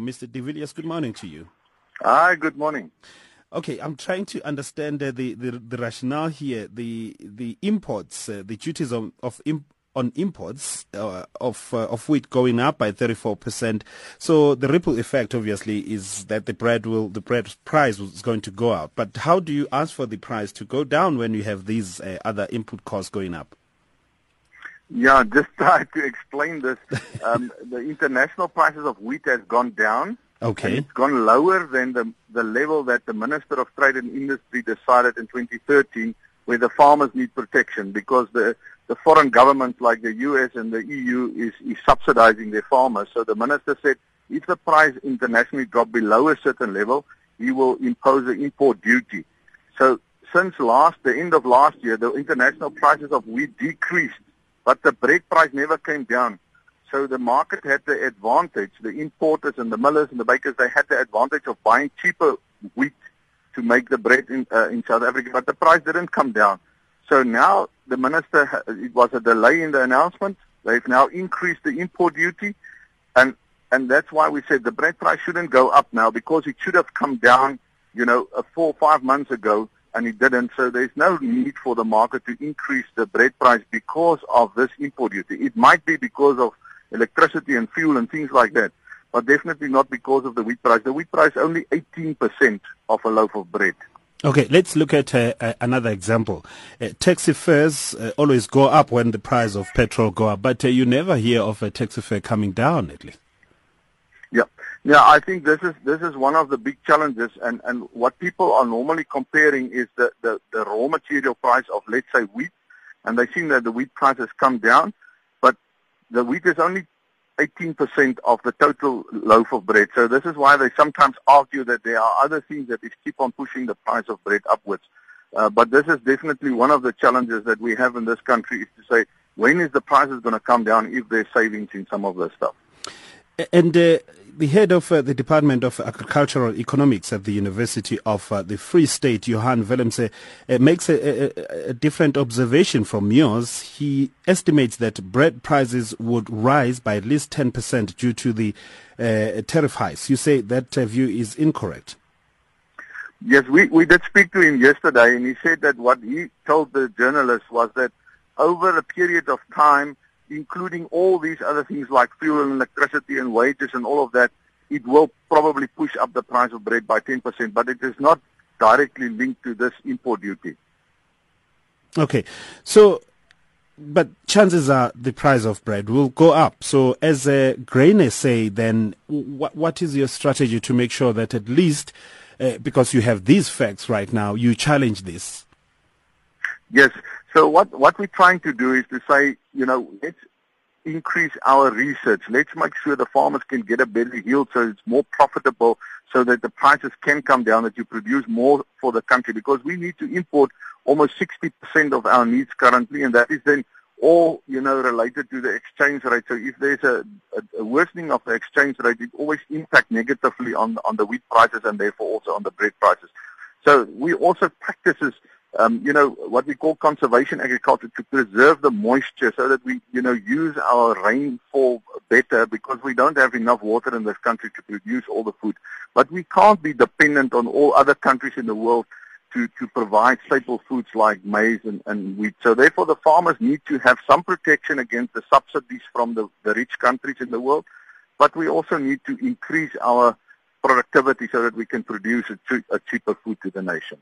Mr. De Villiers, good morning to you. Hi, good morning. Okay, I'm trying to understand uh, the, the, the rationale here. The the imports, uh, the duties of, of imp- on imports uh, of uh, of wheat going up by 34 percent. So the ripple effect, obviously, is that the bread will the bread price is going to go up. But how do you ask for the price to go down when you have these uh, other input costs going up? Yeah, just try to explain this. Um, the international prices of wheat has gone down. Okay. It's gone lower than the the level that the Minister of Trade and Industry decided in 2013, where the farmers need protection because the the foreign governments like the US and the EU is, is subsidizing their farmers. So the minister said if the price internationally drop below a certain level, he will impose an import duty. So since last the end of last year, the international prices of wheat decreased, but the bread price never came down. So the market had the advantage, the importers and the millers and the bakers, they had the advantage of buying cheaper wheat to make the bread in, uh, in South Africa, but the price didn't come down. So now the minister, it was a delay in the announcement. They've now increased the import duty, and and that's why we said the bread price shouldn't go up now because it should have come down, you know, four or five months ago, and it didn't. So there's no need for the market to increase the bread price because of this import duty. It might be because of electricity and fuel and things like that, but definitely not because of the wheat price. The wheat price only 18% of a loaf of bread. Okay, let's look at uh, uh, another example. Uh, taxi fares uh, always go up when the price of petrol go up, but uh, you never hear of a taxi fare coming down, at least. Yeah. I think this is this is one of the big challenges, and and what people are normally comparing is the the, the raw material price of let's say wheat, and they think that the wheat price has come down, but the wheat is only 18% of the total loaf of bread. So this is why they sometimes argue that there are other things that is keep on pushing the price of bread upwards. Uh, but this is definitely one of the challenges that we have in this country is to say when is the prices going to come down if there's savings in some of this stuff. And uh, the head of uh, the Department of Agricultural Economics at the University of uh, the Free State, Johan Willemse, uh, makes a, a, a, different observation from yours. He estimates that bread prices would rise by at least 10% due to the uh, tariff hikes. You say that uh, view is incorrect. Yes, we, we did speak to him yesterday, and he said that what he told the journalists was that over a period of time, including all these other things like fuel and electricity and wages and all of that, it will probably push up the price of bread by 10%, but it is not directly linked to this import duty. Okay. So, but chances are the price of bread will go up. So as a Grain SA, then what, what is your strategy to make sure that at least, uh, because you have these facts right now, you challenge this? Yes. So what, what we're trying to do is to say, you know, let's increase our research. Let's make sure the farmers can get a better yield so it's more profitable so that the prices can come down, that you produce more for the country because we need to import almost 60% of our needs currently and that is then all, you know, related to the exchange rate. So if there's a, a, a worsening of the exchange rate, it always impacts negatively on, on the wheat prices and therefore also on the bread prices. So we also practices um, you know, what we call conservation agriculture to preserve the moisture so that we, you know, use our rainfall better because we don't have enough water in this country to produce all the food. But we can't be dependent on all other countries in the world to, to provide staple foods like maize and, and wheat. So therefore the farmers need to have some protection against the subsidies from the, the rich countries in the world. But we also need to increase our productivity so that we can produce a, a cheaper food to the nation.